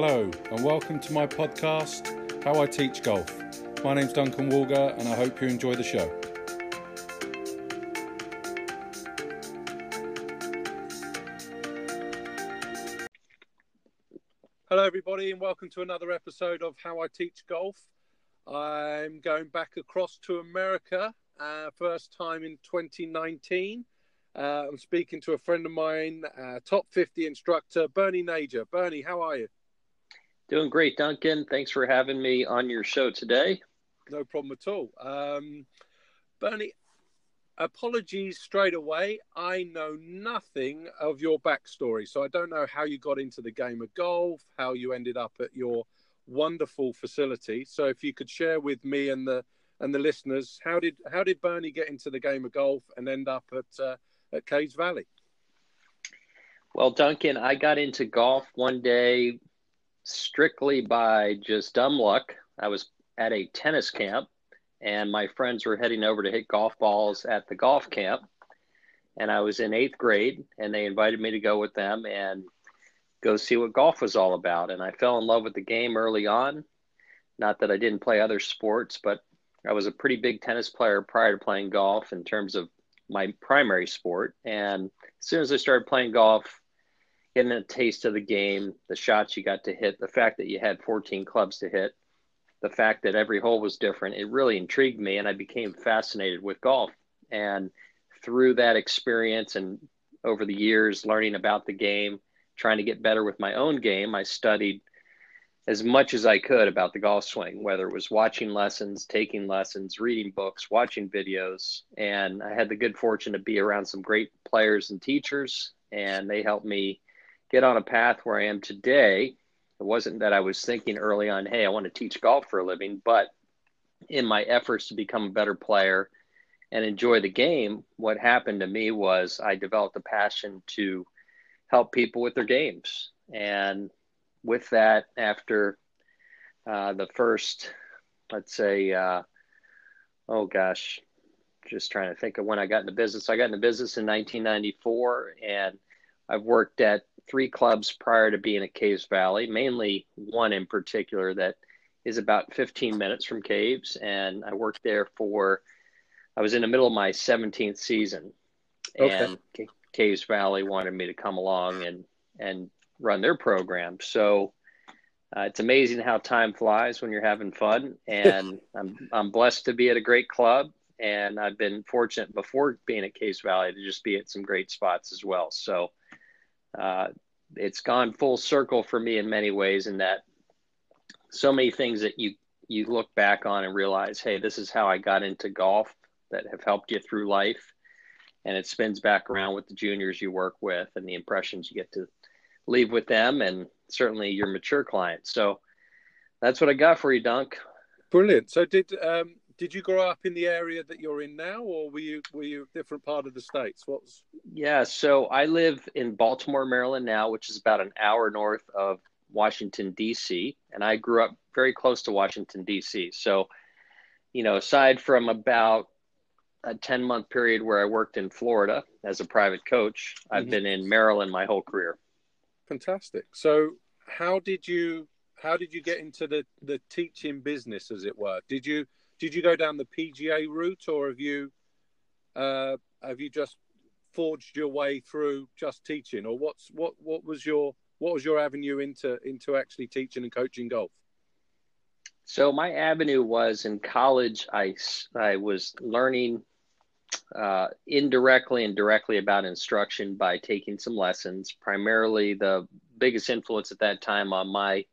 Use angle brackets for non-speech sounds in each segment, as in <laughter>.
Hello, and welcome to my podcast, How I Teach Golf. My name's Duncan Walger, and I hope you enjoy the show. Hello, everybody, and welcome to another episode of How I Teach Golf. I'm going back across to America, uh, first time in 2019. Uh, I'm speaking to a friend of mine, uh, top 50 instructor, Bernie Najar. Bernie, how are you? Doing great, Duncan. Thanks for having me on your show today. No problem at all. Um, Bernie, apologies straight away. I know nothing of your backstory, so I don't know how you got into the game of golf, how you ended up at your wonderful facility. So if you could share with me and the and the listeners, how did how did Bernie get into the game of golf and end up at uh, at Caves Valley? Well, Duncan, I got into golf one day strictly by just dumb luck. I was at a tennis camp, and my friends were heading over to hit golf balls at the golf camp. And I was in eighth grade, and they invited me to go with them and go see what golf was all about. And I fell in love with the game early on. Not that I didn't play other sports, but I was a pretty big tennis player prior to playing golf in terms of my primary sport. And as soon as I started playing golf, getting a taste of the game, the shots you got to hit, the fact that you had 14 clubs to hit, the fact that every hole was different, it really intrigued me and I became fascinated with golf. And through that experience and over the years learning about the game, trying to get better with my own game, I studied as much as I could about the golf swing, whether it was watching lessons, taking lessons, reading books, watching videos. And I had the good fortune to be around some great players and teachers, and they helped me get on a path where I am today. It wasn't that I was thinking early on, hey, I want to teach golf for a living, but in my efforts to become a better player and enjoy the game, what happened to me was I developed a passion to help people with their games. And with that, after uh, the first, let's say, uh, oh gosh, just trying to think of when I got into business. I got into business in 1994, and I've worked at three clubs prior to being at Caves Valley, mainly one in particular that is about 15 minutes from Caves. And I worked there for, I was in the middle of my 17th season. Okay. And Caves Valley wanted me to come along and, and run their program. So uh, it's amazing how time flies when you're having fun. And <laughs> I'm, I'm blessed to be at a great club. And I've been fortunate before being at Caves Valley to just be at some great spots as well. So uh, it's gone full circle for me in many ways in that so many things that you you look back on and realize hey this is how i got into golf that have helped you through life. And it spins back around with the juniors you work with and the impressions you get to leave with them and certainly your mature clients. So that's what i got for you dunk. Brilliant. So did um, did you grow up in the area that you're in now, or were you were you a different part of the states? What's yeah, so I live in Baltimore, Maryland now, which is about an hour north of Washington D.C., and I grew up very close to Washington D.C. So, you know, aside from about a 10 month period where I worked in Florida as a private coach, I've mm-hmm. been in Maryland my whole career. Fantastic. So, how did you how did you get into the the teaching business as it were? Did you did you go down the PGA route, or have you uh, have you just forged your way through just teaching, or what's what what was your what was your avenue into into actually teaching and coaching golf? So my avenue was in college. I I was learning uh, indirectly and directly about instruction by taking some lessons. Primarily, the biggest influence at that time on my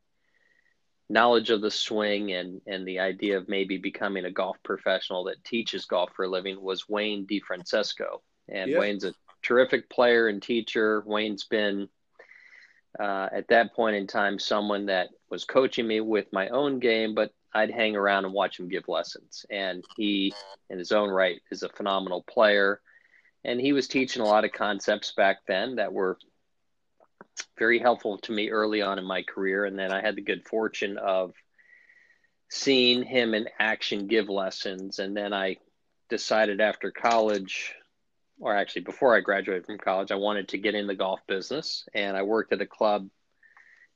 knowledge of the swing and and the idea of maybe becoming a golf professional that teaches golf for a living was Wayne DeFrancesco. And yeah. Wayne's a terrific player and teacher. Wayne's been uh, at that point in time someone that was coaching me with my own game, but I'd hang around and watch him give lessons. And he, in his own right, is a phenomenal player. And he was teaching a lot of concepts back then that were very helpful to me early on in my career. And then I had the good fortune of seeing him in action give lessons. And then I decided after college, or actually before I graduated from college, I wanted to get in the golf business. And I worked at a club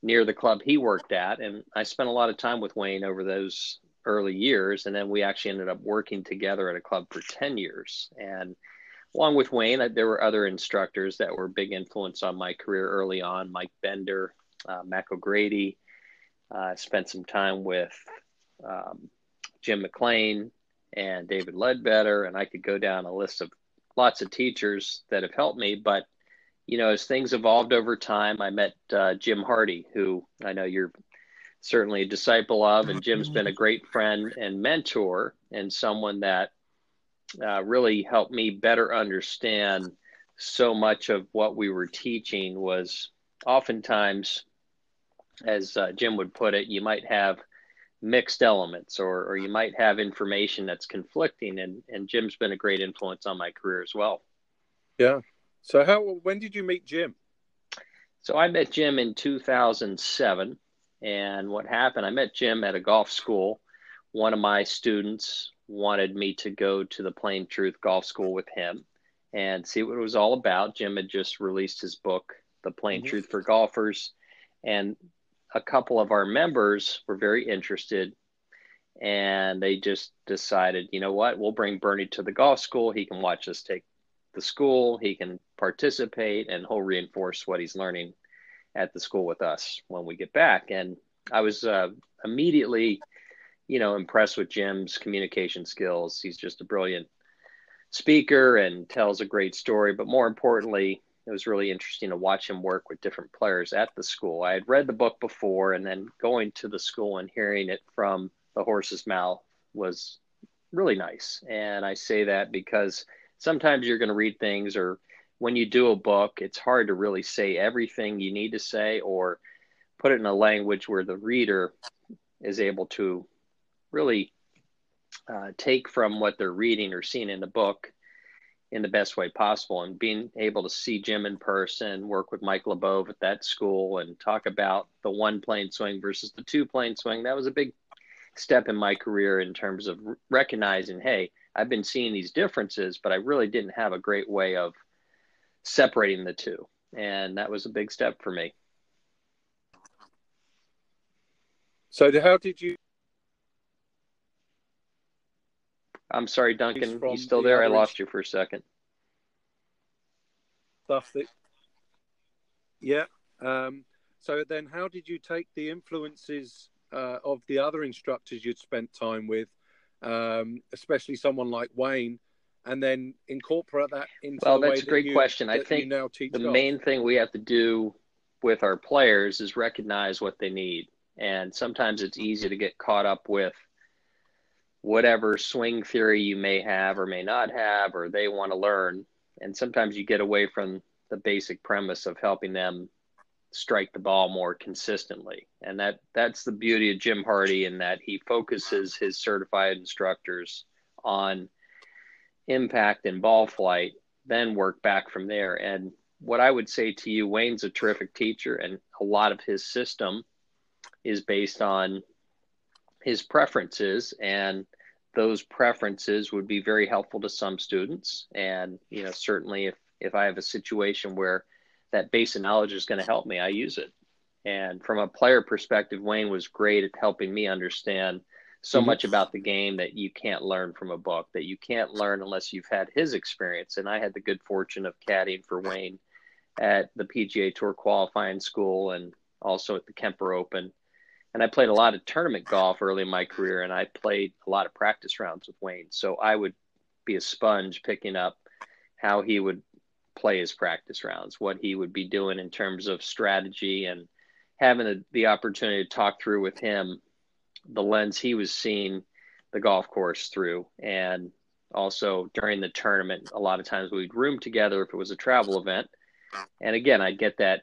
near the club he worked at. And I spent a lot of time with Wayne over those early years. And then we actually ended up working together at a club for 10 years. And along with Wayne, there were other instructors that were big influence on my career early on Mike Bender, uh, Mac O'Grady. Uh, spent some time with um, Jim McLean and David Ledbetter, and I could go down a list of lots of teachers that have helped me. But you know, as things evolved over time, I met uh, Jim Hardy, who I know you're certainly a disciple of, and Jim's been a great friend and mentor, and someone that uh, really helped me better understand so much of what we were teaching was oftentimes, as uh, Jim would put it, you might have mixed elements or, or you might have information that's conflicting and, and Jim's been a great influence on my career as well. Yeah. So how when did you meet Jim? So I met Jim in 2007 and what happened I met Jim at a golf school. One of my students wanted me to go to the Plane Truth Golf School with him and see what it was all about. Jim had just released his book, The Plane mm-hmm. Truth for Golfers, and a couple of our members were very interested and they just decided, you know what, we'll bring Bernie to the golf school. He can watch us take the school, he can participate, and he'll reinforce what he's learning at the school with us when we get back. And I was uh, immediately you know, impressed with Jim's communication skills. He's just a brilliant speaker and tells a great story. But more importantly, it was really interesting to watch him work with different players at the school. I had read the book before, and then going to the school and hearing it from the horse's mouth was really nice. And I say that because sometimes you're going to read things, or when you do a book, it's hard to really say everything you need to say or put it in a language where the reader is able to really uh, take from what they're reading or seeing in the book in the best way possible. And being able to see Jim in person, work with Mike LaBauve at that school, and talk about the one plane swing versus the two plane swing, that was a big step in my career in terms of recognizing, hey, I've been seeing these differences, but I really didn't have a great way of separating the two. And that was a big step for me. So, how did you I'm sorry, Duncan. You still the there? I lost you for a second. Stuff that. Yeah. Um, so then, how did you take the influences uh, of the other instructors you'd spent time with, um, especially someone like Wayne, and then incorporate that into? Well, that's a great that you, question. I think the golf? main thing we have to do with our players is recognize what they need, and sometimes it's easy to get caught up with whatever swing theory you may have or may not have or they want to learn. And sometimes you get away from the basic premise of helping them strike the ball more consistently. And that that's the beauty of Jim Hardy in that he focuses his certified instructors on impact and ball flight then work back from there. And what I would say to you Wayne's a terrific teacher and a lot of his system is based on his preferences and those preferences would be very helpful to some students. And you know certainly if if i have a situation where that base of knowledge is going to help me i use it. And from a player perspective wayne was great at helping me understand so mm-hmm. much about the game that you can't learn from a book that you can't learn unless you've had his experience. And i had the good fortune of caddying for wayne at the pga tour qualifying school and also at the kemper open and I played a lot of tournament golf early in my career, and I played a lot of practice rounds with Wayne. So I would be a sponge picking up how he would play his practice rounds, what he would be doing in terms of strategy, and having the, the opportunity to talk through with him the lens he was seeing the golf course through. And also during the tournament, a lot of times we'd room together if it was a travel event. And again, I'd get that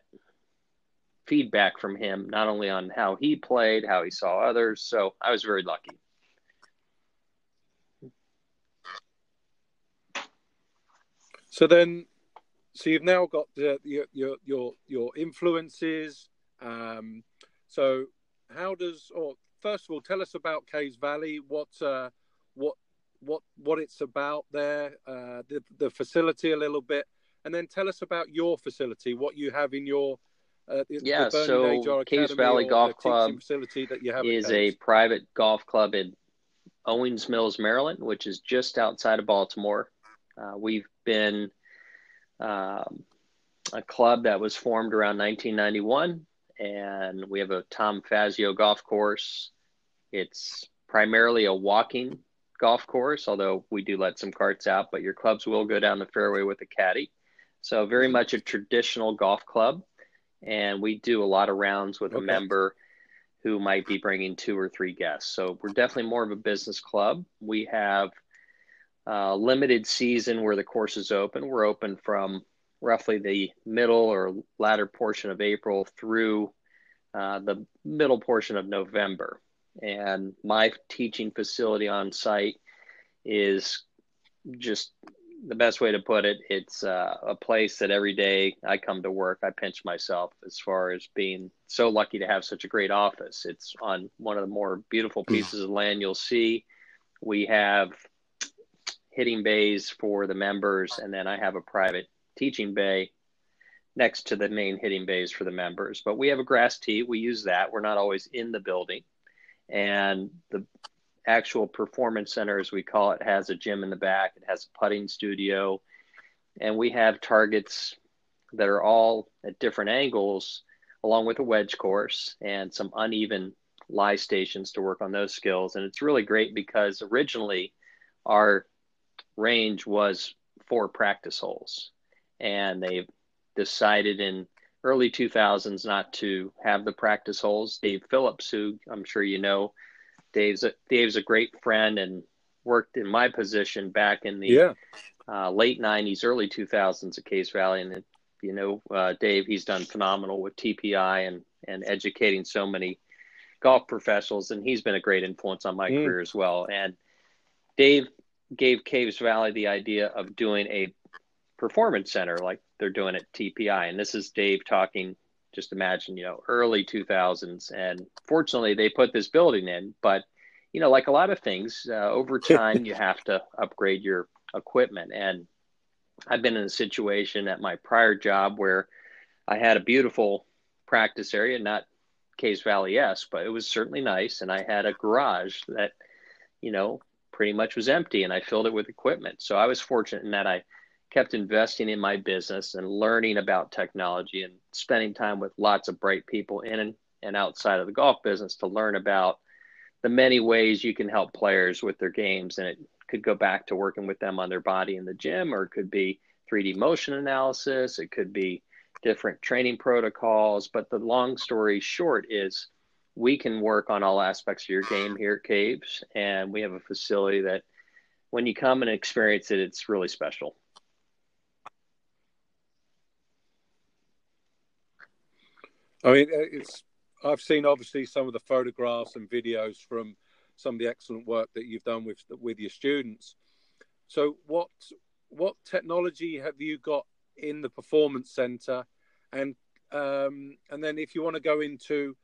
feedback from him, not only on how he played, how he saw others. So I was very lucky. So then, so you've now got the, your your your influences. Um, so how does, or first of all, tell us about Caves Valley. What uh, what what what it's about there, uh, the the facility a little bit, and then tell us about your facility, what you have in your Uh, the, yeah, the so Caves Valley Golf Club facility that you have is a private golf club in Owings Mills, Maryland, which is just outside of Baltimore. Uh, we've been um, a club that was formed around 1991, and we have a Tom Fazio golf course. It's primarily a walking golf course, although we do let some carts out, but your clubs will go down the fairway with a caddy. So, very much a traditional golf club. And we do a lot of rounds with okay. a member who might be bringing two or three guests. So, we're definitely more of a business club. We have a limited season where the course is open. We're open from roughly the middle or latter portion of April through uh, the middle portion of November. And my teaching facility on site is just the best way to put it. It's uh, a place that every day I come to work, I pinch myself as far as being so lucky to have such a great office. It's on one of the more beautiful hmm. pieces of land you'll see. We have hitting bays for the members, and then I have a private teaching bay next to the main hitting bays for the members. But we have a grass tee. We use that. We're not always in the building. And the actual performance center, as we call it, has a gym in the back. It has a putting studio. And we have targets that are all at different angles, along with a wedge course and some uneven lie stations to work on those skills. And it's really great because originally our range was four practice holes. And they've decided in early 2000s not to have the practice holes. Dave Phillips, who I'm sure you know, Dave's a, Dave's a great friend and worked in my position back in the yeah. uh, late 90s, early 2000s at Caves Valley. And, you know, uh, Dave, he's done phenomenal with TPI and, and educating so many golf professionals. And he's been a great influence on my mm. career as well. And Dave gave Caves Valley the idea of doing a performance center like they're doing at TPI. And this is Dave talking, just imagine, you know, early 2000s. And fortunately, they put this building in. But, you know, like a lot of things, uh, over <laughs> time, you have to upgrade your equipment. And I've been in a situation at my prior job where I had a beautiful practice area, not Caves Valley's, but it was certainly nice. And I had a garage that, you know, pretty much was empty and I filled it with equipment. So I was fortunate in that I kept investing in my business and learning about technology and spending time with lots of bright people in and outside of the golf business to learn about the many ways you can help players with their games. And it could go back to working with them on their body in the gym, or it could be 3D motion analysis, it could be different training protocols. But the long story short is we can work on all aspects of your game here at Caves. And we have a facility that when you come and experience it, it's really special. I mean, uh, it's. I've seen obviously some of the photographs and videos from some of the excellent work that you've done with with your students. So, what what technology have you got in the performance center, and um, and then if you want to go into,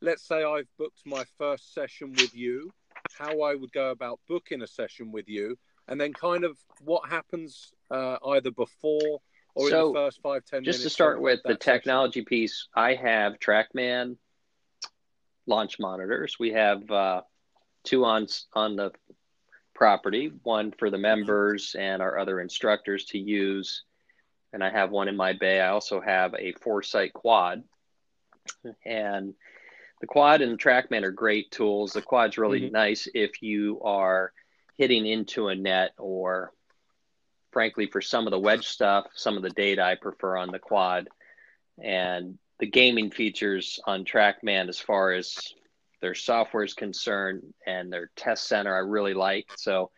let's say I've booked my first session with you, how I would go about booking a session with you, and then kind of what happens uh, either before or so, in the first five ten just to start with the technology piece i have trackman launch monitors. We have uh, two on on the property one for the members and our other instructors to use. And i have one in my bay. I also have a foresight quad. And the quad and the trackman are great tools. The quad's really mm-hmm. nice if you are hitting into a net or frankly, for some of the wedge stuff, some of the data I prefer on the quad, and the gaming features on TrackMan as far as their software is concerned and their test center, I really like. So,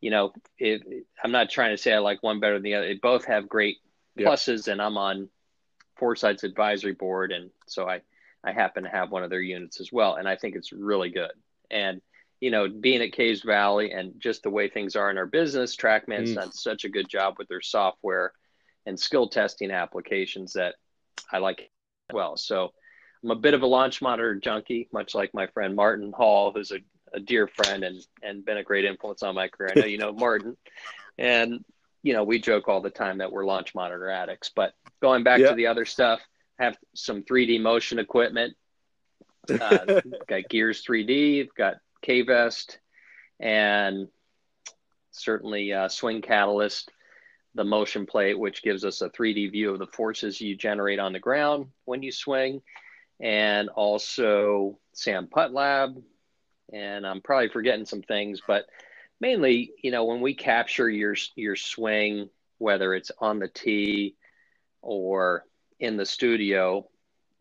you know, it, I'm not trying to say I like one better than the other. They both have great pluses, and I'm on Foresight's advisory board, and so I I happen to have one of their units as well, and I think it's really good. And you know, being at Caves Valley and just the way things are in our business, TrackMan's mm. done such a good job with their software and skill testing applications that I like well. So I'm a bit of a launch monitor junkie, much like my friend Martin Hall, who's a, a dear friend and, and been a great influence on my career. I know you know <laughs> Martin. And, you know, we joke all the time that we're launch monitor addicts. But going back yeah. to the other stuff, have some 3D motion equipment. Uh, <laughs> got Gears 3D, got K-Vest, and certainly uh, Swing Catalyst, the motion plate, which gives us a 3D view of the forces you generate on the ground when you swing, and also Sam Putt Lab. And I'm probably forgetting some things, but mainly, you know, when we capture your your swing, whether it's on the tee or in the studio,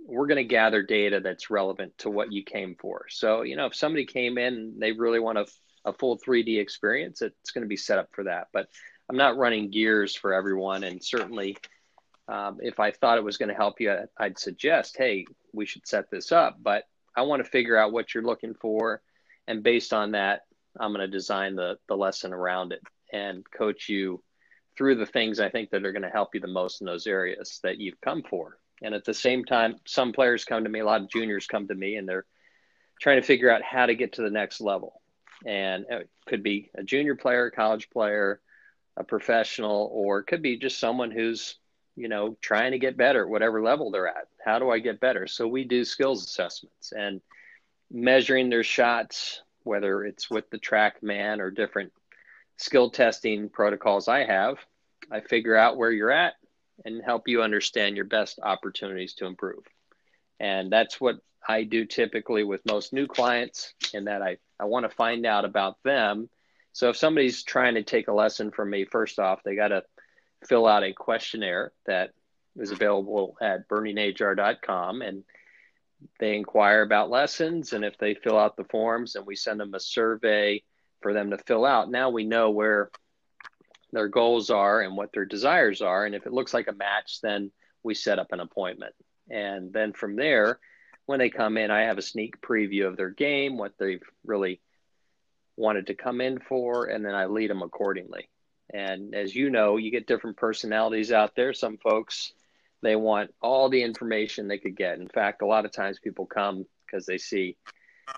we're going to gather data that's relevant to what you came for. So, you know, if somebody came in and they really want a, a full 3D experience, it's going to be set up for that. But I'm not running gears for everyone. And certainly, um, if I thought it was going to help you, I'd suggest, hey, we should set this up. But I want to figure out what you're looking for. And based on that, I'm going to design the, the lesson around it and coach you through the things I think that are going to help you the most in those areas that you've come for. And at the same time, some players come to me, a lot of juniors come to me, and they're trying to figure out how to get to the next level. And it could be a junior player, a college player, a professional, or it could be just someone who's, you know, trying to get better at whatever level they're at. How do I get better? So we do skills assessments and measuring their shots, whether it's with the TrackMan or different skill testing protocols I have. I figure out where you're at and help you understand your best opportunities to improve. And that's what I do typically with most new clients, in that I, I want to find out about them. So if somebody's trying to take a lesson from me, first off, they got to fill out a questionnaire that is available at bernienajar.com and they inquire about lessons and if they fill out the forms and we send them a survey for them to fill out now we know where their goals are and what their desires are. And if it looks like a match, then we set up an appointment. And then from there, when they come in, I have a sneak preview of their game, what they've really wanted to come in for, and then I lead them accordingly. And as you know, you get different personalities out there. Some folks, they want all the information they could get. In fact, a lot of times people come because they see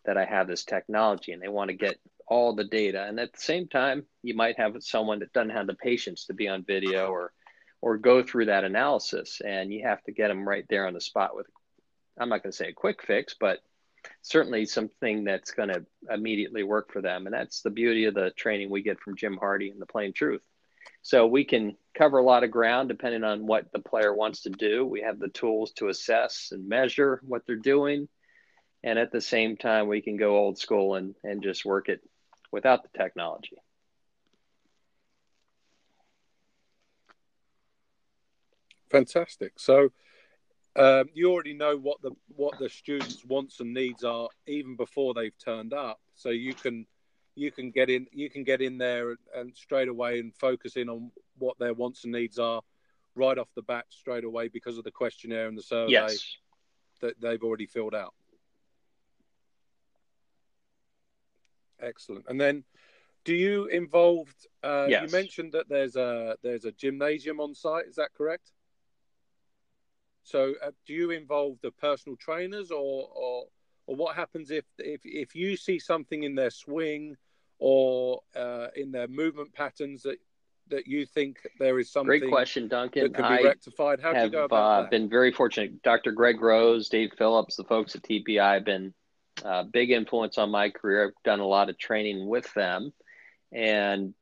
that I have this technology and they want to get all the data. And at the same time, you might have someone that doesn't have the patience to be on video or or go through that analysis and you have to get them right there on the spot with I'm not going to say a quick fix, but certainly something that's going to immediately work for them. And that's the beauty of the training we get from Jim Hardy and the plane truth. So we can cover a lot of ground depending on what the player wants to do. We have the tools to assess and measure what they're doing. And at the same time, we can go old school and, and just work it without the technology. Fantastic. So um, you already know what the what the students' wants and needs are even before they've turned up. So you can you can get in you can get in there and straight away and focus in on what their wants and needs are right off the bat straight away because of the questionnaire and the survey yes. that they've already filled out. Excellent. And then, do you involved? Uh, yes. You mentioned that there's a there's a gymnasium on site. Is that correct? So, uh, do you involve the personal trainers, or or or what happens if if if you see something in their swing or uh, in their movement patterns that that you think there is something great question duncan that can be rectified how do you go about uh, that? been very fortunate dr greg rose dave phillips the folks at tpi have been uh, big influence on my career. I've done a lot of training with them, and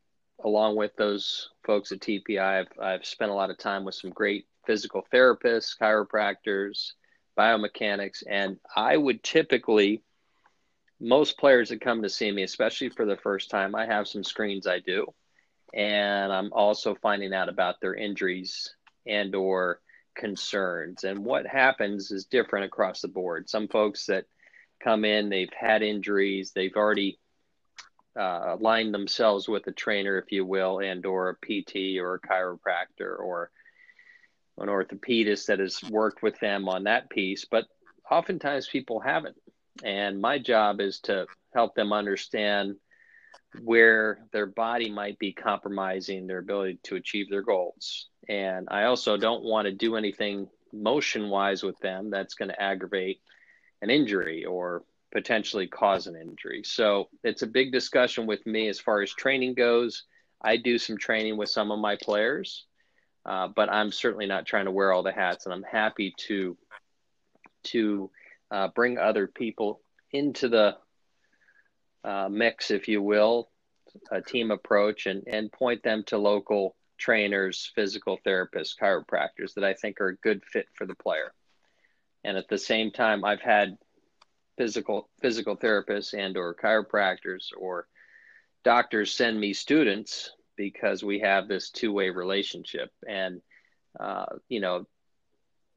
along with those folks at TPI, I've, I've spent a lot of time with some great physical therapists, chiropractors, biomechanics, and I would typically most players that come to see me, especially for the first time, I have some screens I do, and I'm also finding out about their injuries and or concerns. And what happens is different across the board. Some folks that come in, they've had injuries, they've already uh, aligned themselves with a trainer, if you will, and or a PT or a chiropractor or an orthopedist that has worked with them on that piece. But oftentimes people haven't. And my job is to help them understand where their body might be compromising their ability to achieve their goals. And I also don't want to do anything motion wise with them that's going to aggravate an injury or potentially cause an injury. So it's a big discussion with me as far as training goes. I do some training with some of my players, uh, but I'm certainly not trying to wear all the hats, and I'm happy to to uh, bring other people into the uh, mix, if you will, a team approach, and, and point them to local trainers, physical therapists, chiropractors that I think are a good fit for the player. And at the same time, I've had physical physical therapists and or chiropractors or doctors send me students because we have this two-way relationship. And uh, you know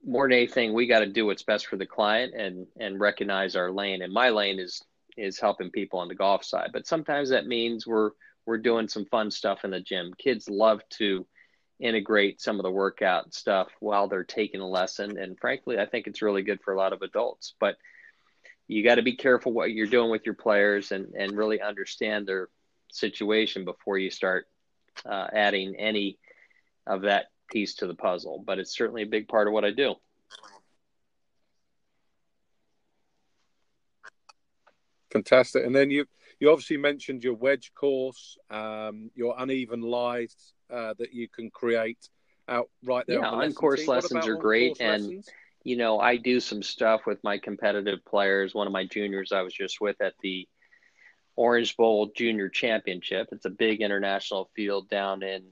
more than anything we got to do what's best for the client and and recognize our lane. And my lane is is helping people on the golf side. But sometimes that means we're we're doing some fun stuff in the gym. Kids love to integrate some of the workout stuff while they're taking a lesson and frankly i think it's really good for a lot of adults but you got to be careful what you're doing with your players and and really understand their situation before you start uh, adding any of that piece to the puzzle. But it's certainly a big part of what I do. Fantastic. And then you you obviously mentioned your wedge course, um, your uneven lies uh, that you can create out right there. Yeah, on, course lessons are great, and lessons? you know I do some stuff with my competitive players. One of my juniors I was just with at the Orange Bowl Junior Championship. It's a big international field down in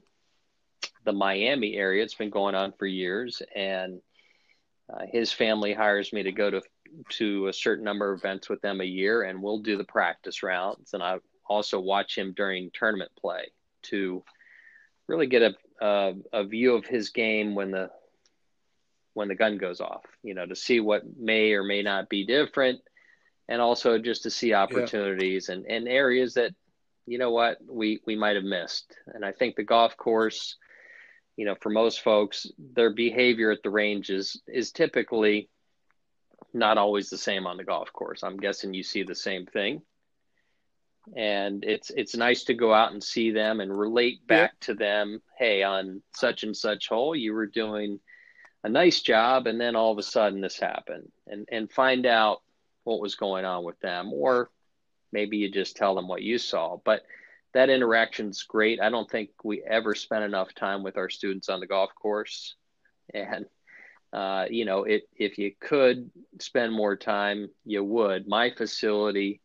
the Miami area. It's been going on for years, and uh, his family hires me to go to to a certain number of events with them a year, and we'll do the practice rounds. And I also watch him during tournament play to really get a, a, a view of his game when the when the gun goes off. You know, to see what may or may not be different and also just to see opportunities yeah. and, and areas that you know what we we might have missed and i think the golf course you know for most folks their behavior at the range is is typically not always the same on the golf course i'm guessing you see the same thing and it's it's nice to go out and see them and relate back yeah. to them hey on such and such hole you were doing a nice job and then all of a sudden this happened and and find out what was going on with them, or maybe you just tell them what you saw. But that interaction's great. I don't think we ever spent enough time with our students on the golf course, and uh, you know, it, if you could spend more time, you would. My facility,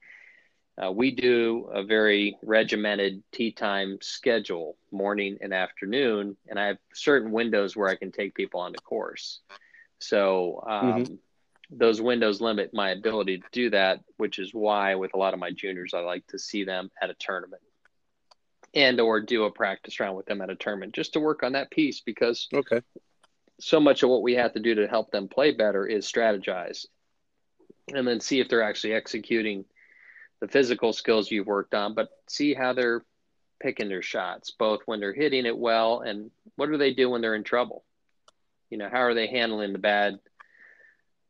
uh, we do a very regimented tee time schedule, morning and afternoon, and I have certain windows where I can take people on the course. So um, mm-hmm those windows limit my ability to do that, which is why with a lot of my juniors, I like to see them at a tournament and or do a practice round with them at a tournament just to work on that piece because okay so much of what we have to do to help them play better is strategize and then see if they're actually executing the physical skills you've worked on but see how they're picking their shots both when they're hitting it well and what do they do when they're in trouble you know how are they handling the bad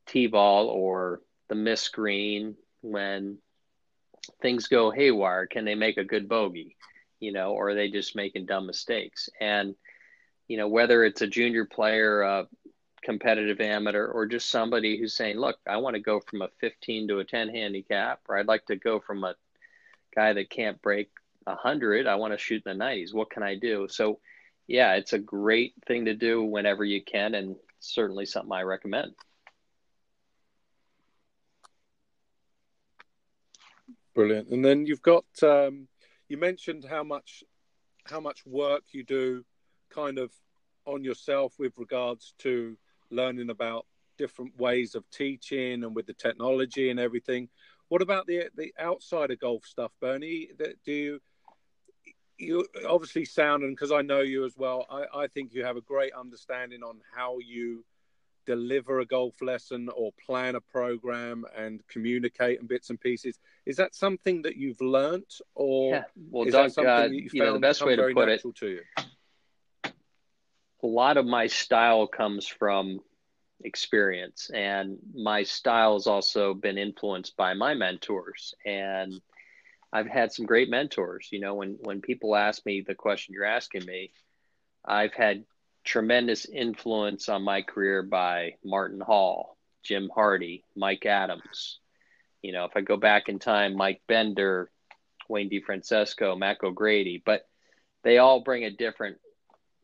T-ball or the miss screen when things go haywire? Can they make a good bogey? You know, or are they just making dumb mistakes? And you know, whether it's a junior player, a competitive amateur, or just somebody who's saying, "Look, I want to go from a 15 to a 10 handicap, or I'd like to go from a guy that can't break 100, I want to shoot in the 90s. What can I do?" So, yeah, it's a great thing to do whenever you can, and certainly something I recommend. Brilliant. And then you've got um, you mentioned how much how much work you do kind of on yourself with regards to learning about different ways of teaching and with the technology and everything. What about the the outside of golf stuff, Bernie? Do you you obviously sound and because I know you as well, I, I think you have a great understanding on how you deliver a golf lesson or plan a program and communicate and bits and pieces. Is that something that you've learnt, or yeah. well, is Doug, that something uh, that you, you know, the best way to put it to you? A lot of my style comes from experience, and my style has also been influenced by my mentors and. I've had some great mentors. You know, when when people ask me the question you're asking me, I've had tremendous influence on my career by Martin Hall, Jim Hardy, Mike Adams. You know, if I go back in time, Mike Bender, Wayne DeFrancesco, Mac O'Grady, but they all bring a different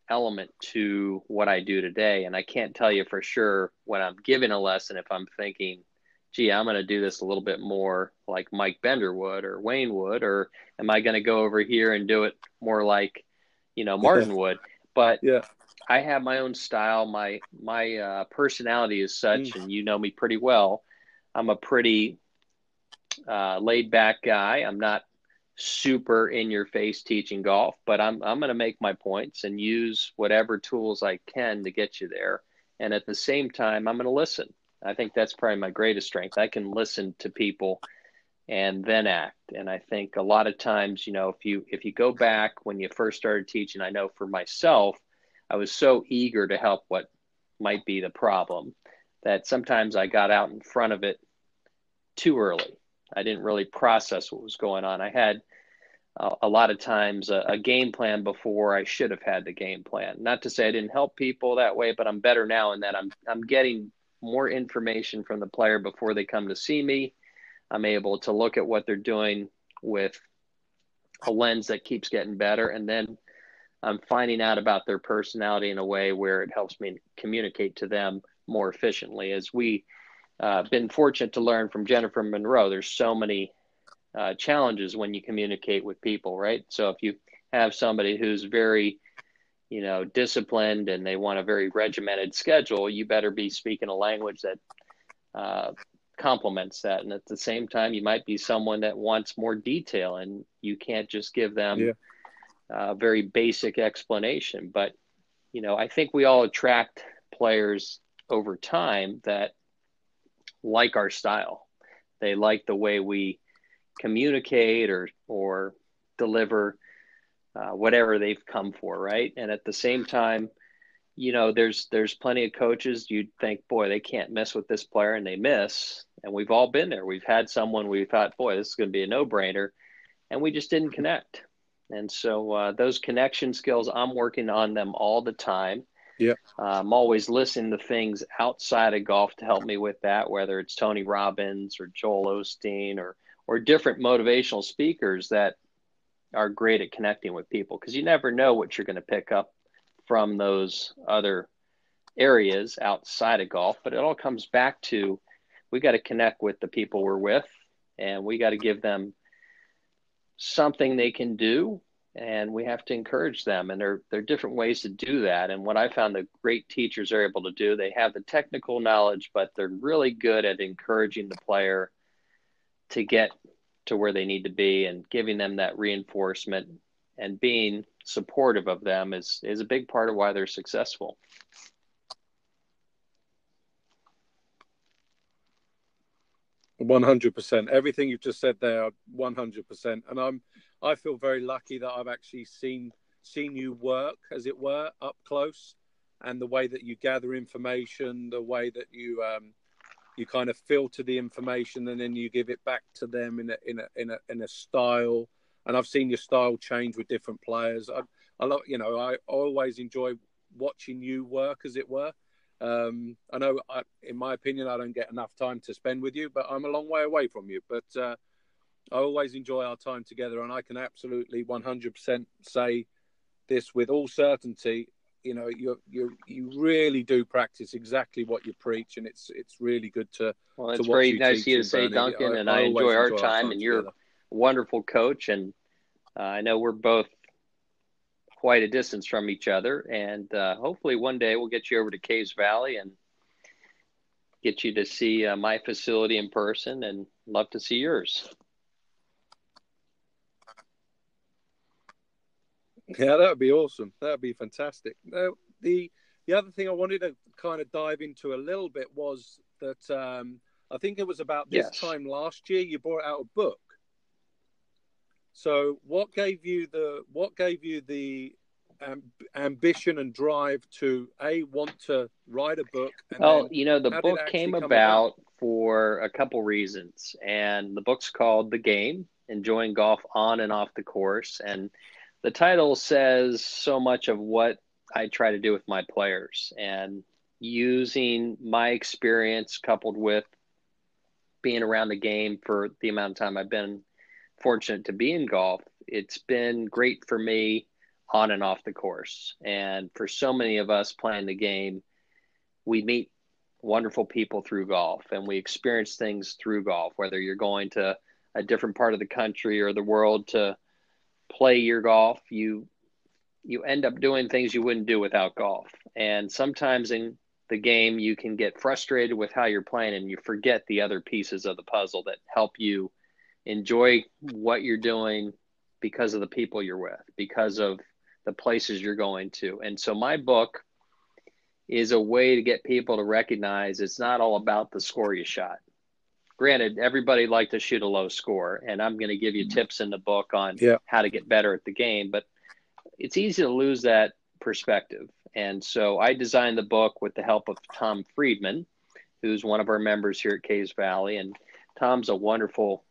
element to what I do today. And I can't tell you for sure when I'm giving a lesson if I'm thinking, gee, I'm going to do this a little bit more like Mike Bender would or Wayne would, or am I going to go over here and do it more like, you know, Martin <laughs> would? But yeah. I have my own style. My my uh, personality is such, mm. and you know me pretty well. I'm a pretty uh, laid back guy. I'm not super in your face teaching golf, but I'm I'm going to make my points and use whatever tools I can to get you there. And at the same time, I'm going to listen. I think that's probably my greatest strength. I can listen to people and then act. And I think a lot of times, you know, if you if you go back when you first started teaching, I know for myself, I was so eager to help what might be the problem that sometimes I got out in front of it too early. I didn't really process what was going on. I had uh, a lot of times a, a, game plan before I should have had the game plan. Not to say I didn't help people that way, but I'm better now in that I'm I'm getting more information from the player before they come to see me. I'm able to look at what they're doing with a lens that keeps getting better, and then I'm finding out about their personality in a way where it helps me communicate to them more efficiently. As we uh, been fortunate to learn from Jennifer Monroe, there's so many uh, challenges when you communicate with people, right? So if you have somebody who's very, you know, disciplined and they want a very regimented schedule, you better be speaking a language that uh, complements that. And at the same time, you might be someone that wants more detail, and you can't just give them yeah. a very basic explanation. But you know, I think we all attract players over time that like our style. They like the way we communicate or or deliver uh, whatever they've come for, right? And at the same time, you know, there's there's plenty of coaches you'd think, boy, they can't miss with this player, and they miss. And we've all been there. We've had someone we thought, boy, this is going to be a no brainer, and we just didn't connect. And so uh, those connection skills, I'm working on them all the time. Yeah. I'm um, always listening to things outside of golf to help me with that, whether it's Tony Robbins or Joel Osteen or or different motivational speakers that are great at connecting with people because you never know what you're going to pick up from those other areas outside of golf. But it all comes back to we got to connect with the people we're with and we got to give them something they can do and we have to encourage them and there, there are different ways to do that and what i found the great teachers are able to do they have the technical knowledge but they're really good at encouraging the player to get to where they need to be and giving them that reinforcement and being supportive of them is is a big part of why they're successful. One hundred percent. Everything you've just said there, one hundred percent. And I'm, I feel very lucky that I've actually seen seen you work, as it were, up close, and the way that you gather information, the way that you um, you kind of filter the information and then you give it back to them in a in a in a in a style. And I've seen your style change with different players. I, I love, you know, I always enjoy watching you work, as it were. Um, I know, I, in my opinion, I don't get enough time to spend with you, but I'm a long way away from you. But uh, I always enjoy our time together, and I can absolutely 100% say this with all certainty you know you you you really do practice exactly what you preach, and it's it's really good to. Well, it's to very nice of you to say, Duncan, I, and I, I enjoy our time, and you're a wonderful coach, and uh, I know we're both quite a distance from each other, and uh, hopefully one day we'll get you over to Caves Valley and get you to see uh, my facility in person, and love to see yours. Yeah, that would be awesome. That would be fantastic. Now, the the other thing I wanted to kind of dive into a little bit was that um, I think it was about this yes. time last year you brought out a book. So, what gave you the what gave you the um, ambition and drive to a want to write a book? well, you know, the book came about, about for a couple reasons, and the book's called "The Game: Enjoying Golf on and Off the Course," and the title says so much of what I try to do with my players and using my experience coupled with being around the game for the amount of time I've been fortunate to be in golf. It's been great for me on and off the course. And for so many of us playing the game, we meet wonderful people through golf and we experience things through golf, whether you're going to a different part of the country or the world to play your golf, you you end up doing things you wouldn't do without golf. And sometimes in the game you can get frustrated with how you're playing and you forget the other pieces of the puzzle that help you enjoy what you're doing because of the people you're with, because of the places you're going to. And so my book is a way to get people to recognize it's not all about the score you shot. Granted, everybody like to shoot a low score, and I'm going to give you mm-hmm. tips in the book on yeah. how to get better at the game, but it's easy to lose that perspective. And so I designed the book with the help of Tom Friedman, who's one of our members here at Caves Valley. And Tom's a wonderful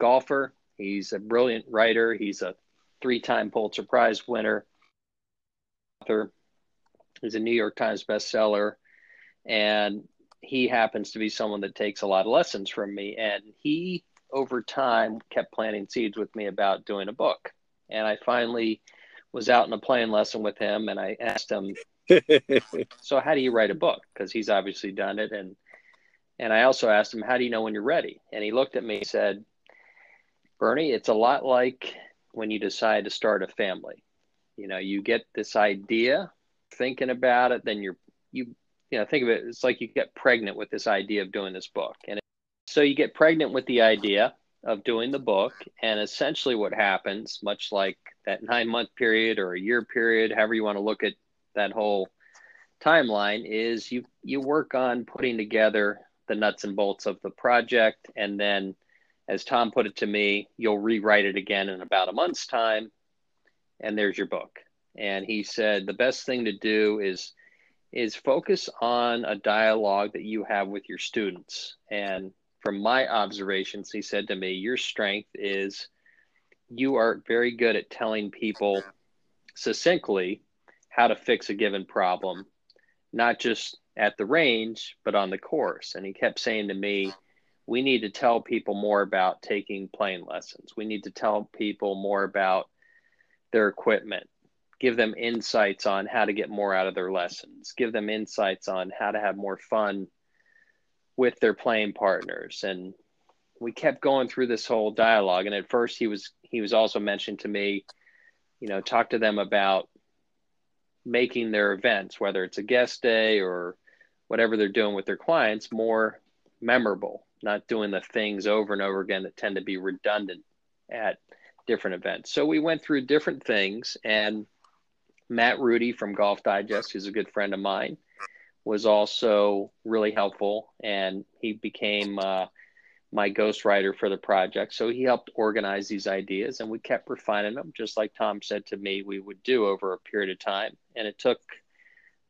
golfer. He's a brilliant writer. He's a three time Pulitzer Prize winner, author. He's a New York Times bestseller. And he happens to be someone that takes a lot of lessons from me. And he, over time, kept planting seeds with me about doing a book. And I finally was out in a playing lesson with him and I asked him, <laughs> So how do you write a book? Because he's obviously done it. And and I also asked him, How do you know when you're ready? And he looked at me and said, Bernie, it's a lot like when you decide to start a family. You know, you get this idea, thinking about it, then you're you you know, think of it, it's like you get pregnant with this idea of doing this book. And so you get pregnant with the idea of doing the book. And essentially, what happens, much like that nine month period or a year period, however you want to look at that whole timeline, is you, you work on putting together the nuts and bolts of the project. And then, as Tom put it to me, you'll rewrite it again in about a month's time. And there's your book. And he said the best thing to do is is focus on a dialogue that you have with your students and from my observations, he said to me, Your strength is you are very good at telling people succinctly how to fix a given problem, not just at the range, but on the course. And he kept saying to me, We need to tell people more about taking playing lessons. We need to tell people more about their equipment, give them insights on how to get more out of their lessons, give them insights on how to have more fun with their playing partners. And we kept going through this whole dialogue. And at first he was he was also mentioned to me you know talk to them about making their events whether it's a guest day or whatever they're doing with their clients more memorable not doing the things over and over again that tend to be redundant at different events. So we went through different things and matt rudy from golf digest who's a good friend of mine was also really helpful, and he became uh, my ghostwriter for the project. So he helped organize these ideas, and we kept refining them, just like Tom said to me we would do over a period of time. And it took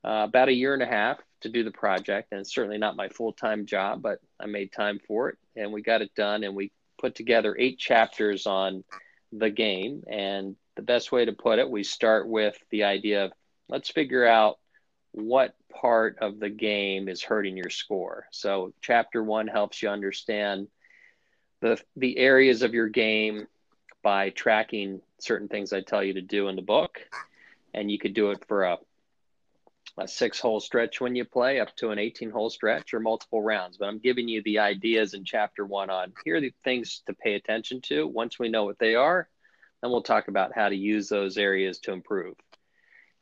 uh, about a year and a half to do the project, and it's certainly not my full time job, but I made time for it, and we got it done, and we put together eight chapters on the game. And the best way to put it, we start with the idea of let's figure out what part of the game is hurting your score. So chapter 1 helps you understand the the areas of your game by tracking certain things I tell you to do in the book and you could do it for a a six hole stretch when you play up to an 18 hole stretch or multiple rounds. But I'm giving you the ideas in chapter one on here are the things to pay attention to. Once we know what they are, then we'll talk about how to use those areas to improve.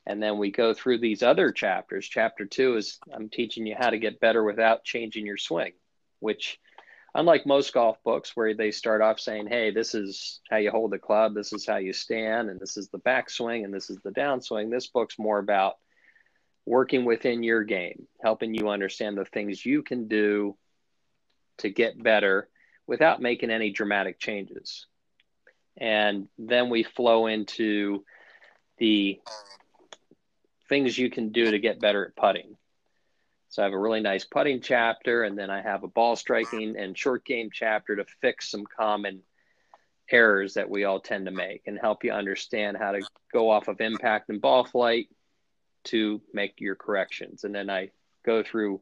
And then we go through these other chapters. Chapter two is I'm teaching you how to get better without changing your swing, which, unlike most golf books where they start off saying, hey, this is how you hold the club, this is how you stand, and this is the backswing, and this is the downswing, this book's more about working within your game, helping you understand the things you can do to get better without making any dramatic changes. And then we flow into the things you can do to get better at putting. So I have a really nice putting chapter, and then I have a ball striking and short game chapter to fix some common errors that we all tend to make and help you understand how to go off of impact and ball flight to make your corrections. And then I go through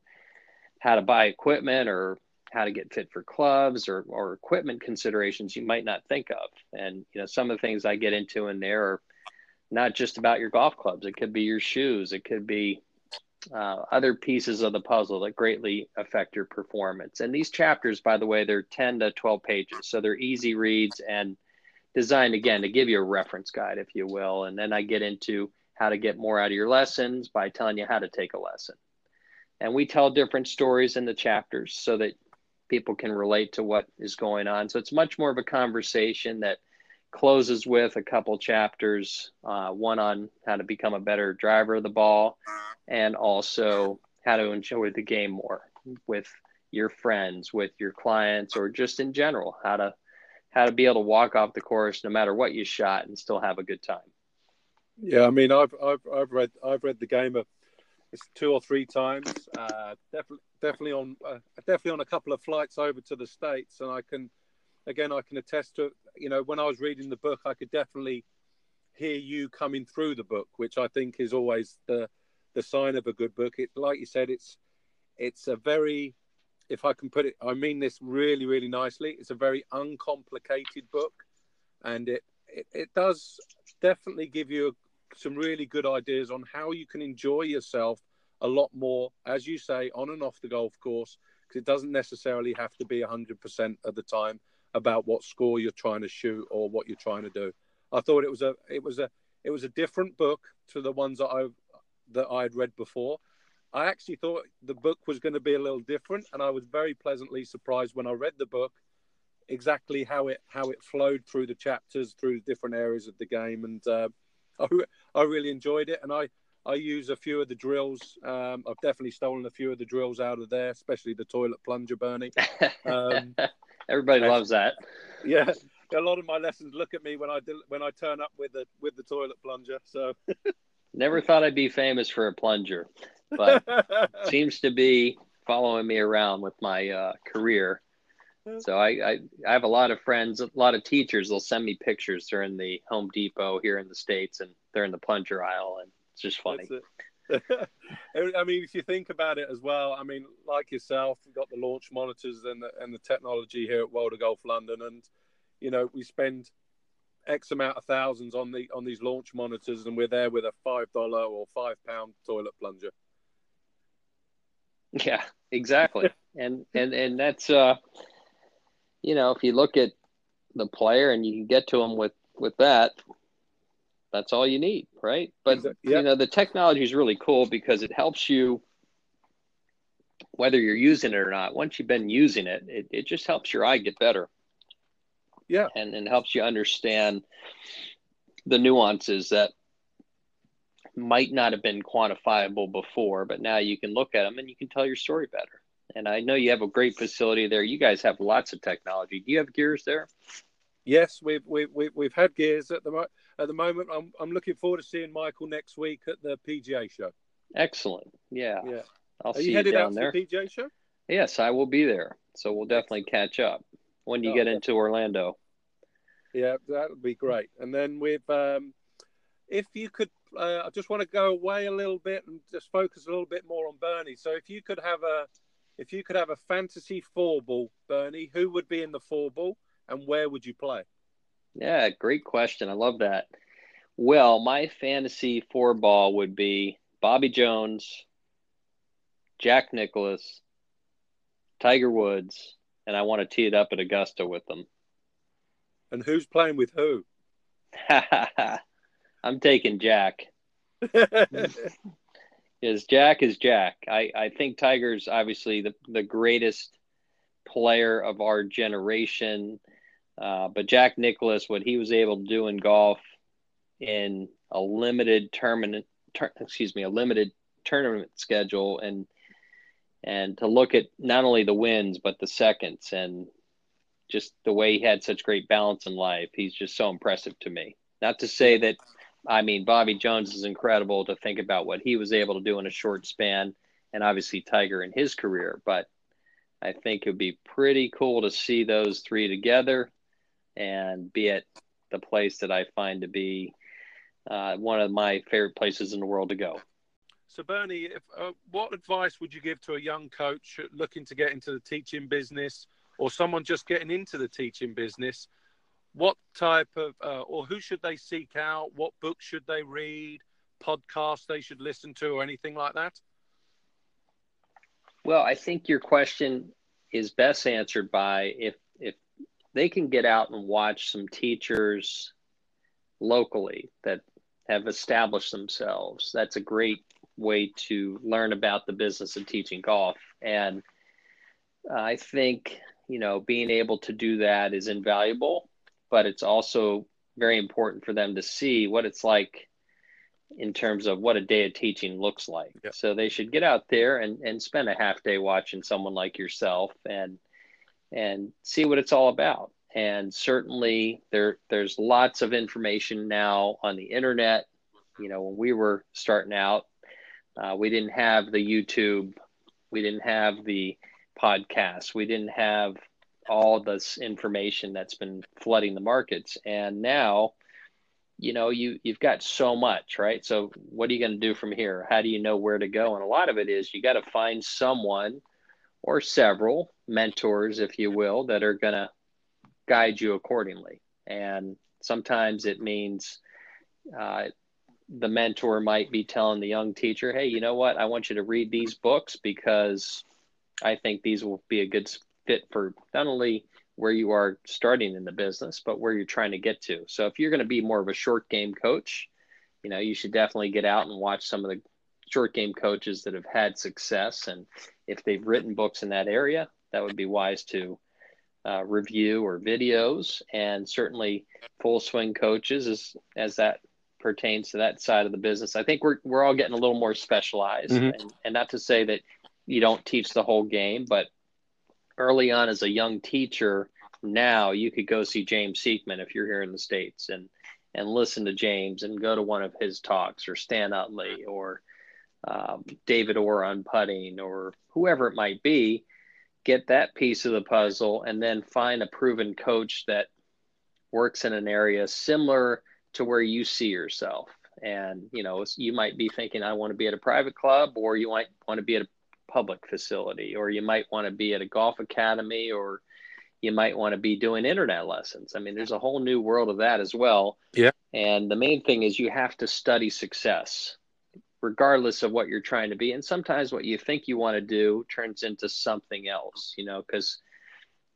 how to buy equipment or how to get fit for clubs or, or equipment considerations you might not think of. And you know, some of the things I get into in there are not just about your golf clubs. It could be your shoes. It could be uh, other pieces of the puzzle that greatly affect your performance. And these chapters, by the way, they're 10 to 12 pages. So they're easy reads and designed, again, to give you a reference guide, if you will. And then I get into how to get more out of your lessons by telling you how to take a lesson. And we tell different stories in the chapters so that people can relate to what is going on. So it's much more of a conversation that closes with a couple chapters uh, one on how to become a better driver of the ball and also how to enjoy the game more with your friends with your clients or just in general how to how to be able to walk off the course no matter what you shot and still have a good time yeah i mean i've i've, I've read i've read the game of it's two or three times uh, definitely definitely on uh, definitely on a couple of flights over to the states and i can again, I can attest to, you know, when I was reading the book, I could definitely hear you coming through the book, which I think is always the the sign of a good book. It, like you said, it's it's a very, if I can put it, I mean this really, really nicely. It's a very uncomplicated book, and it it, it does definitely give you some really good ideas on how you can enjoy yourself a lot more, as you say, on and off the golf course, because it doesn't necessarily have to be 100% of the time about what score you're trying to shoot or what you're trying to do. I thought it was a it was a it was a different book to the ones that I that I had read before. I actually thought the book was going to be a little different, and I was very pleasantly surprised when I read the book exactly how it how it flowed through the chapters through different areas of the game, and uh, I, I really enjoyed it. And I I use a few of the drills. Um, I've definitely stolen a few of the drills out of there, especially the toilet plunger, Bernie. Um, <laughs> Everybody loves that. Yeah, a lot of my lessons look at me when I when I turn up with the with the toilet plunger. So <laughs> never thought I'd be famous for a plunger, but <laughs> seems to be following me around with my uh, career. So I, I, I have a lot of friends, a lot of teachers. They'll send me pictures. They're in the Home Depot here in the states, and they're in the plunger aisle, and it's just funny. <laughs> I mean, if you think about it as well, I mean, like yourself, you've got the launch monitors and the, and the technology here at World of Golf London, and you know we spend X amount of thousands on the on these launch monitors, and we're there with a five dollar or five pound toilet plunger. Yeah, exactly, <laughs> and and and that's uh, you know, if you look at the player and you can get to them with with that, that's all you need, right? But yep. you know, the technology is really cool because it helps you whether you're using it or not. Once you've been using it, it, it just helps your eye get better. Yeah. And and helps you understand the nuances that might not have been quantifiable before, but now you can look at them and you can tell your story better. And I know you have a great facility there. You guys have lots of technology. Do you have gears there? Yes, we've we've we've, we've had gears at the at the moment. I'm I'm looking forward to seeing Michael next week at the PGA show. Excellent. Yeah. Yeah. I'll Are see you headed down out there. to the PGA show? Yes, I will be there. So we'll definitely catch up. When do you Oh, get into Orlando? Yeah, that would be great. And then with, um, if you could, uh, I just want to go away a little bit and just focus a little bit more on Bernie. So if you could have a, if you could have a fantasy four ball, Bernie, who would be in the four ball and where would you play? Yeah, great question. I love that. Well, my fantasy four ball would be Bobby Jones, Jack Nicklaus, Tiger Woods, and I want to tee it up at Augusta with them. And who's playing with who? <laughs> I'm taking Jack. <laughs> Is Jack is Jack. I, I think Tiger's obviously the, the greatest player of our generation. Uh, but Jack Nicklaus, what he was able to do in golf in a limited tournament, tur- excuse me, a limited tournament schedule, and and to look at not only the wins but the seconds, and just the way he had such great balance in life, he's just so impressive to me. Not to say that, I mean, Bobby Jones is incredible to think about what he was able to do in a short span, and obviously Tiger in his career, but. I think it would be pretty cool to see those three together and be at the place that I find to be uh, one of my favorite places in the world to go. So Bernie, if, uh, what advice would you give to a young coach looking to get into the teaching business, or someone just getting into the teaching business? What type of uh, or who should they seek out? What books should they read? Podcasts they should listen to, or anything like that? Well, I think your question is best answered by if if they can get out and watch some teachers locally that have established themselves. That's a great way to learn about the business of teaching golf. And I think, you know, being able to do that is invaluable, but it's also very important for them to see what it's like in terms of what a day of teaching looks like. Yep. So they should get out there and, and spend a half day watching someone like yourself and and see what it's all about. And certainly there there's lots of information now on the internet. You know, when we were starting out, uh, we didn't have the YouTube, we didn't have the podcast, we didn't have all this information that's been flooding the markets. And now you know you you've got so much right? So what are you going to do from here? How do you know where to go? And a lot of it is you got to find someone or several mentors if you will that are going to guide you accordingly. And sometimes it means uh, the mentor might be telling the young teacher hey you know what? I want you to read these books because i think these will be a good fit for not only where you are starting in the business, but where you're trying to get to. So if you're going to be more of a short game coach, you know, you should definitely get out and watch some of the short game coaches that have had success. And if they've written books in that area, that would be wise to uh, review or videos. And certainly full swing coaches as, as that pertains to that side of the business. I think we're, we're all getting a little more specialized mm-hmm. and, and not to say that you don't teach the whole game, but early on as a young teacher, now you could go see James Sieckmann if you're here in the States and and listen to James and go to one of his talks or Stan Utley or um, David Orr on putting or whoever it might be, get that piece of the puzzle and then find a proven coach that works in an area similar to where you see yourself. And, you know, you might be thinking, I want to be at a private club, or you might want to be at a public facility, or you might want to be at a golf academy, or you might want to be doing internet lessons. I mean, there's a whole new world of that as well. Yeah. And the main thing is you have to study success, regardless of what you're trying to be. And sometimes what you think you want to do turns into something else, you know, because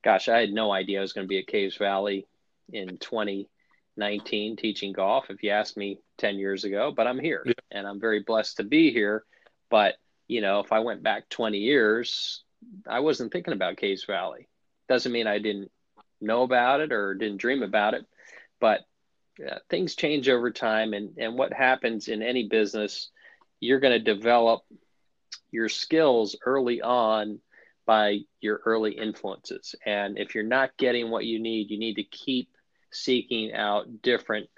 gosh, I had no idea I was going to be at Caves Valley in 2019 teaching golf if you asked me 10 years ago, but I'm here yeah. and I'm very blessed to be here. But you know, if I went back 20 years, I wasn't thinking about Caves Valley. Doesn't mean I didn't know about it or didn't dream about it, but uh, things change over time. And, and what happens in any business, you're going to develop your skills early on by your early influences. And if you're not getting what you need, you need to keep seeking out different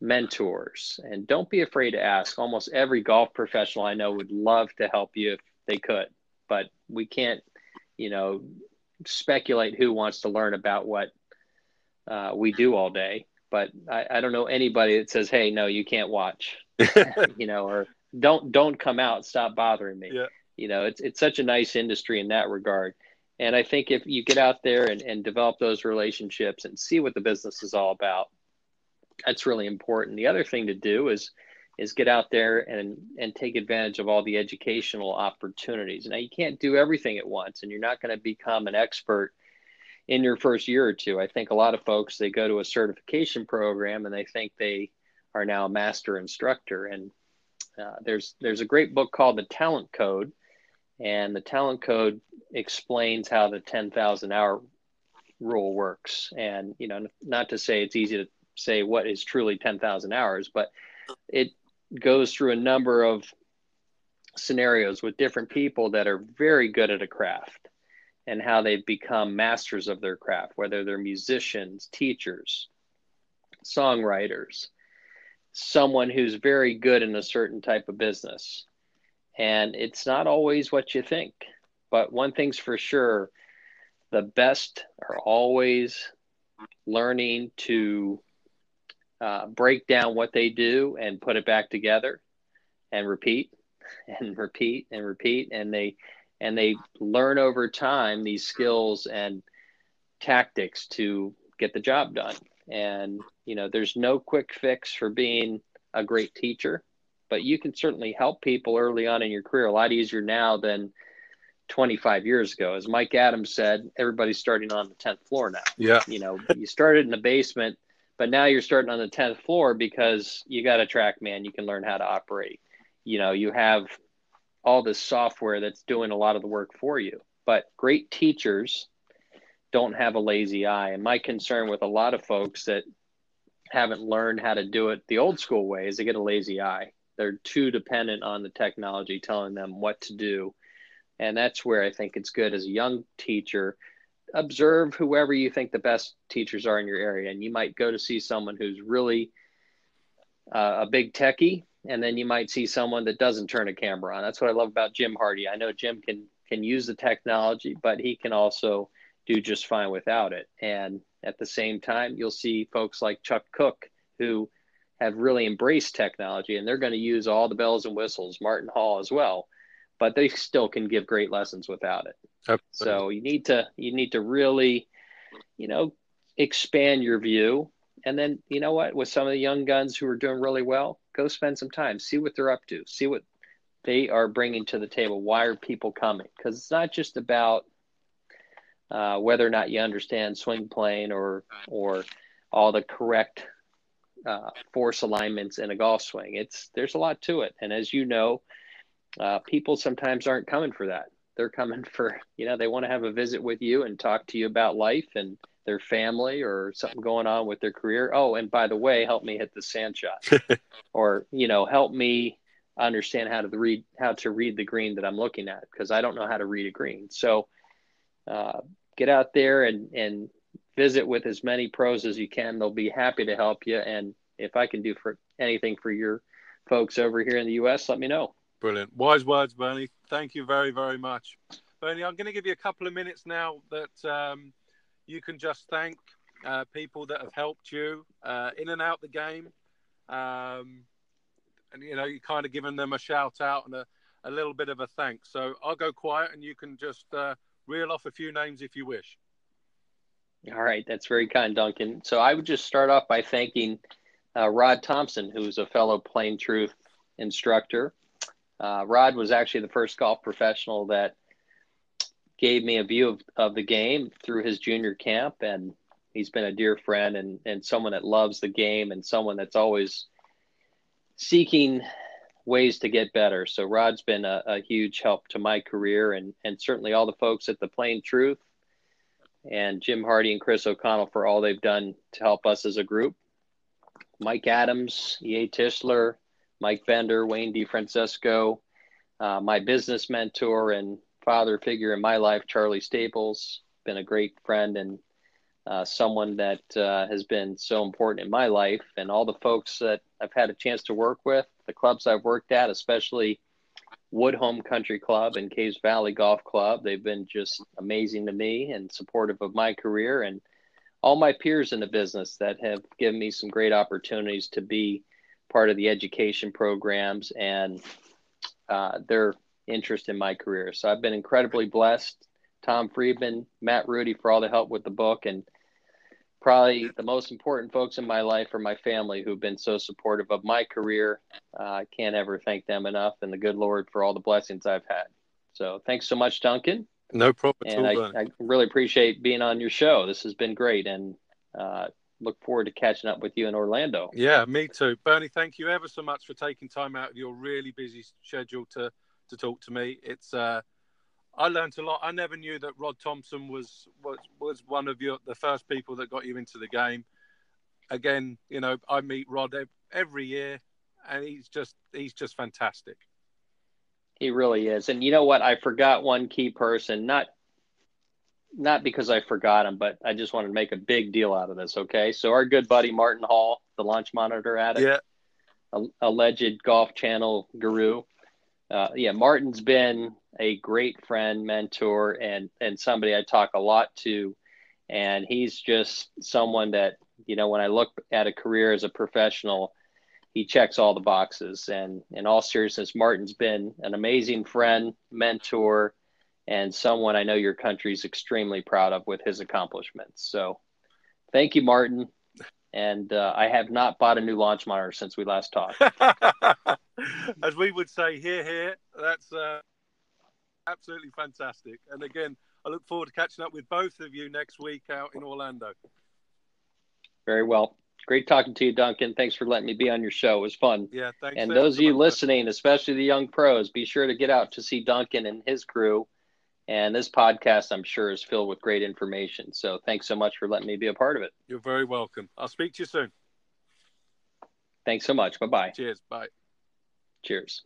mentors. And don't be afraid to ask. Almost every golf professional i know would love to help you if they could. But we can't you know speculate who wants to learn about what uh, we do all day. But I, I don't know anybody that says hey no you can't watch <laughs> you know or don't don't come out. Stop bothering me. Yeah. you know it's, it's such a nice industry in that regard. And i think if you get out there and, and develop those relationships and see what the business is all about that's really important. The other thing to do is is get out there and and take advantage of all the educational opportunities. Now you can't do everything at once, and you're not going to become an expert in your first year or two. I think a lot of folks they go to a certification program and they think they are now a master instructor. And uh, there's there's a great book called The Talent Code, and the Talent Code explains how the 10,000 hour rule works. And you know, not to say it's easy to say what is truly 10,000 hours, but it goes through a number of scenarios with different people that are very good at a craft and how they've become masters of their craft, whether they're musicians, teachers, songwriters, someone who's very good in a certain type of business. And it's not always what you think. But one thing's for sure the best are always learning to uh, break down what they do and put it back together and repeat <laughs> and repeat and repeat and they and they learn over time these skills and tactics to get the job done And, you know, there's no quick fix for being a great teacher, but you can certainly help people early on in your career a lot easier now than 25 years ago. As Mike Adams said, everybody's starting on the 10th floor now. Yeah. You know, you started in the basement, but now you're starting on the 10th floor because you got a TrackMan, you can learn how to operate. You know, you have all this software that's doing a lot of the work for you. But great teachers don't have a lazy eye. And my concern with a lot of folks that haven't learned how to do it the old school way is they get a lazy eye. They're too dependent on the technology telling them what to do and that's where I think it's good as a young teacher. Observe whoever you think the best teachers are in your area. And you might go to see someone who's really uh, a big techie, and then you might see someone that doesn't turn a camera on. That's what I love about Jim Hardy. I know Jim can can use the technology, but he can also do just fine without it. And at the same time, you'll see folks like Chuck Cook who have really embraced technology and they're going to use all the bells and whistles, Martin Hall as well but they still can give great lessons without it. Absolutely. So you need to you need to really, you know, expand your view. And then you know what, with some of the young guns who are doing really well, go spend some time, see what they're up to, see what they are bringing to the table. Why are people coming? Because it's not just about uh, whether or not you understand swing plane or or all the correct uh, force alignments in a golf swing. It's there's a lot to it, and as you know, uh, people sometimes aren't coming for that. They're coming <laughs> for, you know, they want to have a visit with you and talk to you about life and their family or something going on with their career. Oh, and by the way, help me hit the sand shot, <laughs> or you know, help me understand how to read how to read the green that I'm looking at because I don't know how to read a green. So, uh, get out there and and visit with as many pros as you can. They'll be happy to help you. And if I can do for anything for your folks over here in the U.S., let me know. Brilliant. Wise words, Bernie. Thank you very, very much. Bernie, I'm going to give you a couple of minutes now that um, you can just thank uh, people that have helped you uh, in and out the game. Um, and, you know, you kind of given them a shout out and a, a little bit of a thanks. So I'll go quiet and you can just uh, reel off a few names if you wish. All right. That's very kind, Duncan. So I would just start off by thanking uh, Rod Thompson, who's a fellow Plane Truth instructor. Uh, Rod was actually the first golf professional that gave me a view of, of the game through his junior camp. And he's been a dear friend and, and someone that loves the game and someone that's always seeking ways to get better. So Rod's been a, a huge help to my career and, and certainly all the folks at the Plane Truth and Jim Hardy and Chris O'Connell for all they've done to help us as a group. Mike Adams, E.A. Tischler, Mike Bender, Wayne DeFrancesco, uh, my business mentor and father figure in my life, Charlie Staples, been a great friend and uh, someone that uh, has been so important in my life, and all the folks that I've had a chance to work with, the clubs I've worked at, especially Woodholme Country Club and Caves Valley Golf Club. They've been just amazing to me and supportive of my career, and all my peers in the business that have given me some great opportunities to be part of the education programs and uh, their interest in my career. So I've been incredibly blessed. Tom Friedman, Matt Rudy for all the help with the book, and probably the most important folks in my life are my family who've been so supportive of my career. Uh, I can't ever thank them enough, and the good Lord for all the blessings I've had. So thanks so much, Duncan. No problem. And all, I, I, really appreciate being on your show. This has been great, and uh, look forward to catching up with you in Orlando. Yeah, me too. Bernie, thank you ever so much for taking time out of your really busy schedule to to talk to me. It's uh I learned a lot. I never knew that Rod Thompson was was was one of your the first people that got you into the game. Again, you know, I meet Rod every year and he's just he's just fantastic. He really is. And you know what? I forgot one key person, not not because I forgot him, but I just wanted to make a big deal out of this. Okay, so our good buddy Martin Hall, the launch monitor addict, yeah, a, alleged golf channel guru. Uh, yeah, Martin's been a great friend, mentor, and and somebody I talk a lot to, and he's just someone that you know when I look at a career as a professional, he checks all the boxes. And in all seriousness, Martin's been an amazing friend, mentor and someone I know your country is extremely proud of with his accomplishments. So thank you, Martin. and uh, I have not bought a new launch monitor since we last talked. <laughs> As we would say here, here, that's uh, absolutely fantastic. And again, I look forward to catching up with both of you next week out in Orlando. Very well. Great talking to you, Duncan. Thanks for letting me be on your show. It was fun. Yeah, thanks. And those of you listening, especially the young pros, be sure to get out to see Duncan and his crew. And this podcast, I'm sure, is filled with great information. So thanks so much for letting me be a part of it. You're very welcome. I'll speak to you soon. Thanks so much. Bye bye. Cheers. Bye. Cheers.